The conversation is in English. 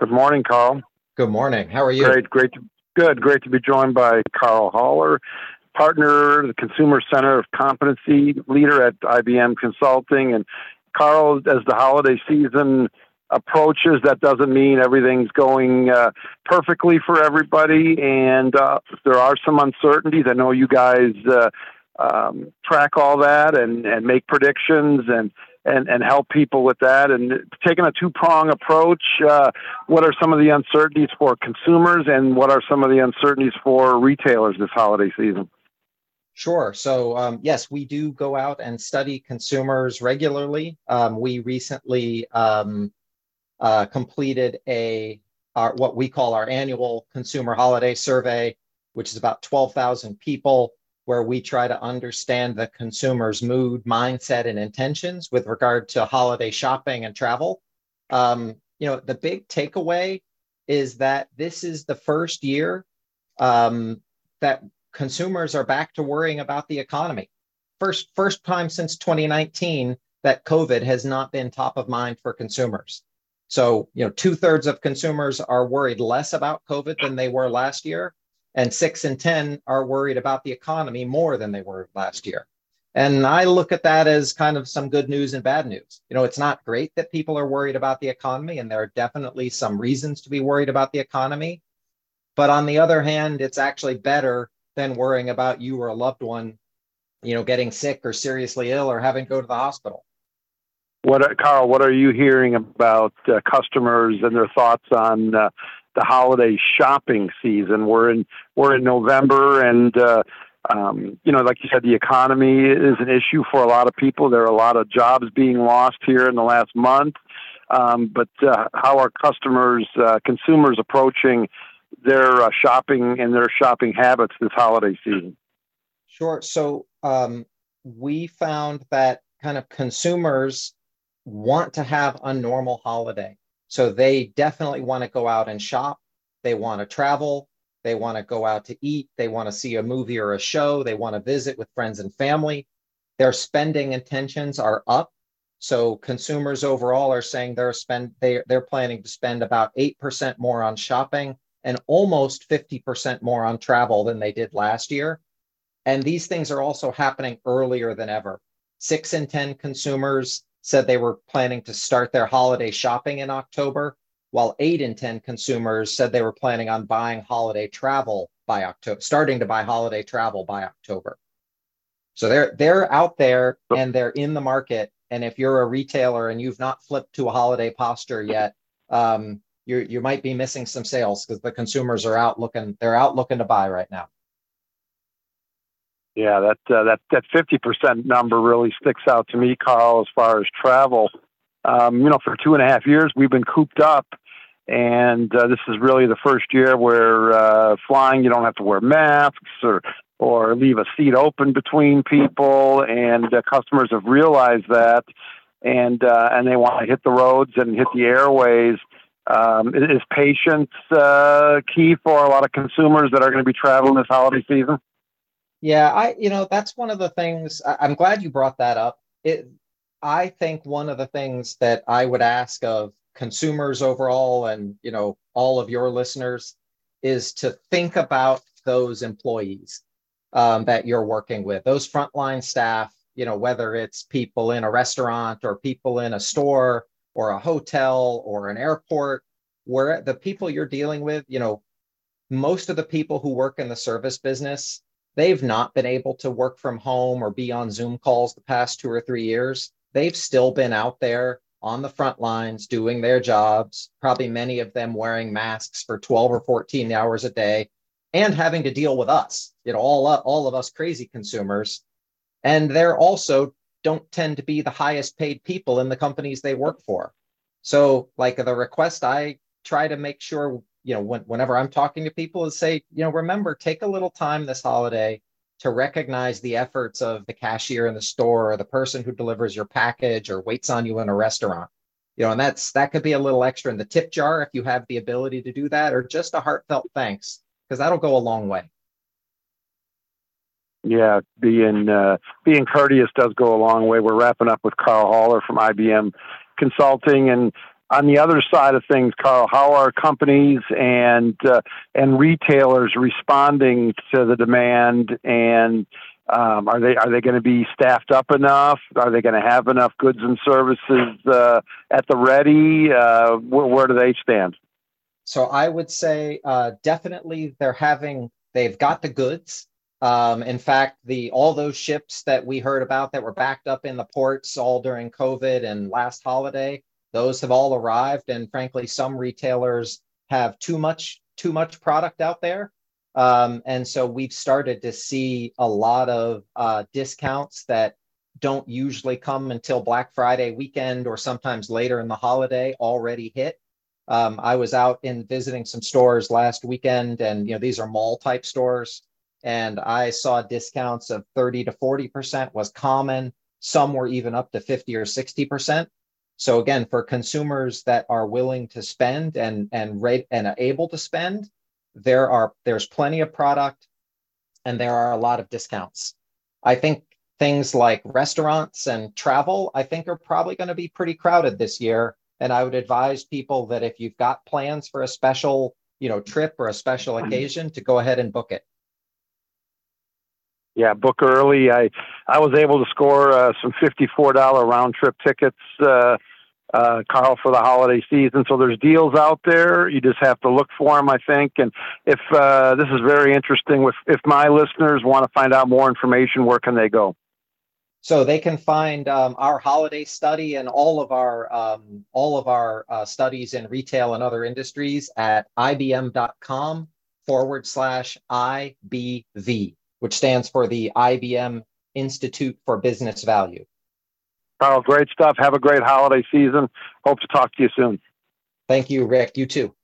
Good morning, Carl. Good morning. How are you? Great, great. To, good, great to be joined by Carl Haller, partner, the Consumer Center of Competency leader at IBM Consulting. And Carl, as the holiday season approaches, that doesn't mean everything's going uh, perfectly for everybody, and uh, there are some uncertainties. I know you guys uh, um, track all that and, and make predictions and and, and help people with that. And taking a two prong approach, uh, what are some of the uncertainties for consumers and what are some of the uncertainties for retailers this holiday season? Sure. So, um, yes, we do go out and study consumers regularly. Um, we recently um, uh, completed a our, what we call our annual consumer holiday survey, which is about 12,000 people where we try to understand the consumer's mood, mindset, and intentions with regard to holiday shopping and travel. Um, you know, the big takeaway is that this is the first year um, that consumers are back to worrying about the economy. First, first time since 2019 that COVID has not been top of mind for consumers. So, you know, two thirds of consumers are worried less about COVID than they were last year and six in 10 are worried about the economy more than they were last year. And I look at that as kind of some good news and bad news. You know, it's not great that people are worried about the economy, and there are definitely some reasons to be worried about the economy. But on the other hand, it's actually better than worrying about you or a loved one, you know, getting sick or seriously ill or having to go to the hospital. What, Carl? What are you hearing about uh, customers and their thoughts on uh, the holiday shopping season. We're in we're in November, and uh, um, you know, like you said, the economy is an issue for a lot of people. There are a lot of jobs being lost here in the last month. Um, but uh, how are customers, uh, consumers approaching their uh, shopping and their shopping habits this holiday season? Sure. So um, we found that kind of consumers want to have a normal holiday. So they definitely want to go out and shop. They want to travel. They want to go out to eat. They want to see a movie or a show. They want to visit with friends and family. Their spending intentions are up. So consumers overall are saying they're spend they they're planning to spend about 8% more on shopping and almost 50% more on travel than they did last year. And these things are also happening earlier than ever. 6 in 10 consumers said they were planning to start their holiday shopping in October, while eight in 10 consumers said they were planning on buying holiday travel by October, starting to buy holiday travel by October. So they're they're out there and they're in the market. And if you're a retailer and you've not flipped to a holiday posture yet, um, you you might be missing some sales because the consumers are out looking they're out looking to buy right now. Yeah, that uh, that that fifty percent number really sticks out to me, Carl. As far as travel, um, you know, for two and a half years we've been cooped up, and uh, this is really the first year where uh, flying you don't have to wear masks or or leave a seat open between people, and uh, customers have realized that, and uh, and they want to hit the roads and hit the airways. Um, is patience uh, key for a lot of consumers that are going to be traveling this holiday season? Yeah, I you know that's one of the things. I, I'm glad you brought that up. It, I think one of the things that I would ask of consumers overall, and you know all of your listeners, is to think about those employees um, that you're working with, those frontline staff. You know whether it's people in a restaurant or people in a store or a hotel or an airport, where the people you're dealing with, you know, most of the people who work in the service business they've not been able to work from home or be on Zoom calls the past two or three years. They've still been out there on the front lines doing their jobs, probably many of them wearing masks for 12 or 14 hours a day and having to deal with us, you know, all, all of us crazy consumers. And they're also don't tend to be the highest paid people in the companies they work for. So, like the request I try to make sure you know, when, whenever I'm talking to people is say, you know, remember, take a little time this holiday to recognize the efforts of the cashier in the store or the person who delivers your package or waits on you in a restaurant. You know, and that's that could be a little extra in the tip jar if you have the ability to do that, or just a heartfelt thanks, because that'll go a long way. Yeah, being uh, being courteous does go a long way. We're wrapping up with Carl Haller from IBM Consulting, and on the other side of things, Carl, how are companies and uh, and retailers responding to the demand and um, are they are they going to be staffed up enough? Are they going to have enough goods and services uh, at the ready? Uh, where, where, do they stand? So I would say uh, definitely they're having they've got the goods. Um, in fact, the all those ships that we heard about that were backed up in the ports all during COVID and last holiday, those have all arrived. And frankly, some retailers have too much too much product out there um, and so we've started to see a lot of uh, discounts that don't usually come until Black Friday weekend or sometimes later in the holiday already hit. Um, I was out in visiting some stores last weekend, and you know these are mall type stores, and I saw discounts of 30 to 40 percent was common. Some were even up to 50 or 60 percent. So again, for consumers that are willing to spend and and rate and able to spend, there are there's plenty of product and there are a lot of discounts. I think things like restaurants and travel, I think are probably going to be pretty crowded this year. And I would advise people that if you've got plans for a special, you know, trip or a special occasion, to go ahead and book it. Yeah, book early. I I was able to score uh, some fifty four dollar round trip tickets uh, uh, Carl, for the holiday season. So there's deals out there. You just have to look for them, I think. And if uh, this is very interesting, if, if my listeners want to find out more information, where can they go? So they can find um, our holiday study and all of our um, all of our uh, studies in retail and other industries at ibm.com forward slash IBV, which stands for the IBM Institute for Business Value. Carl, great stuff. Have a great holiday season. Hope to talk to you soon. Thank you, Rick. You too.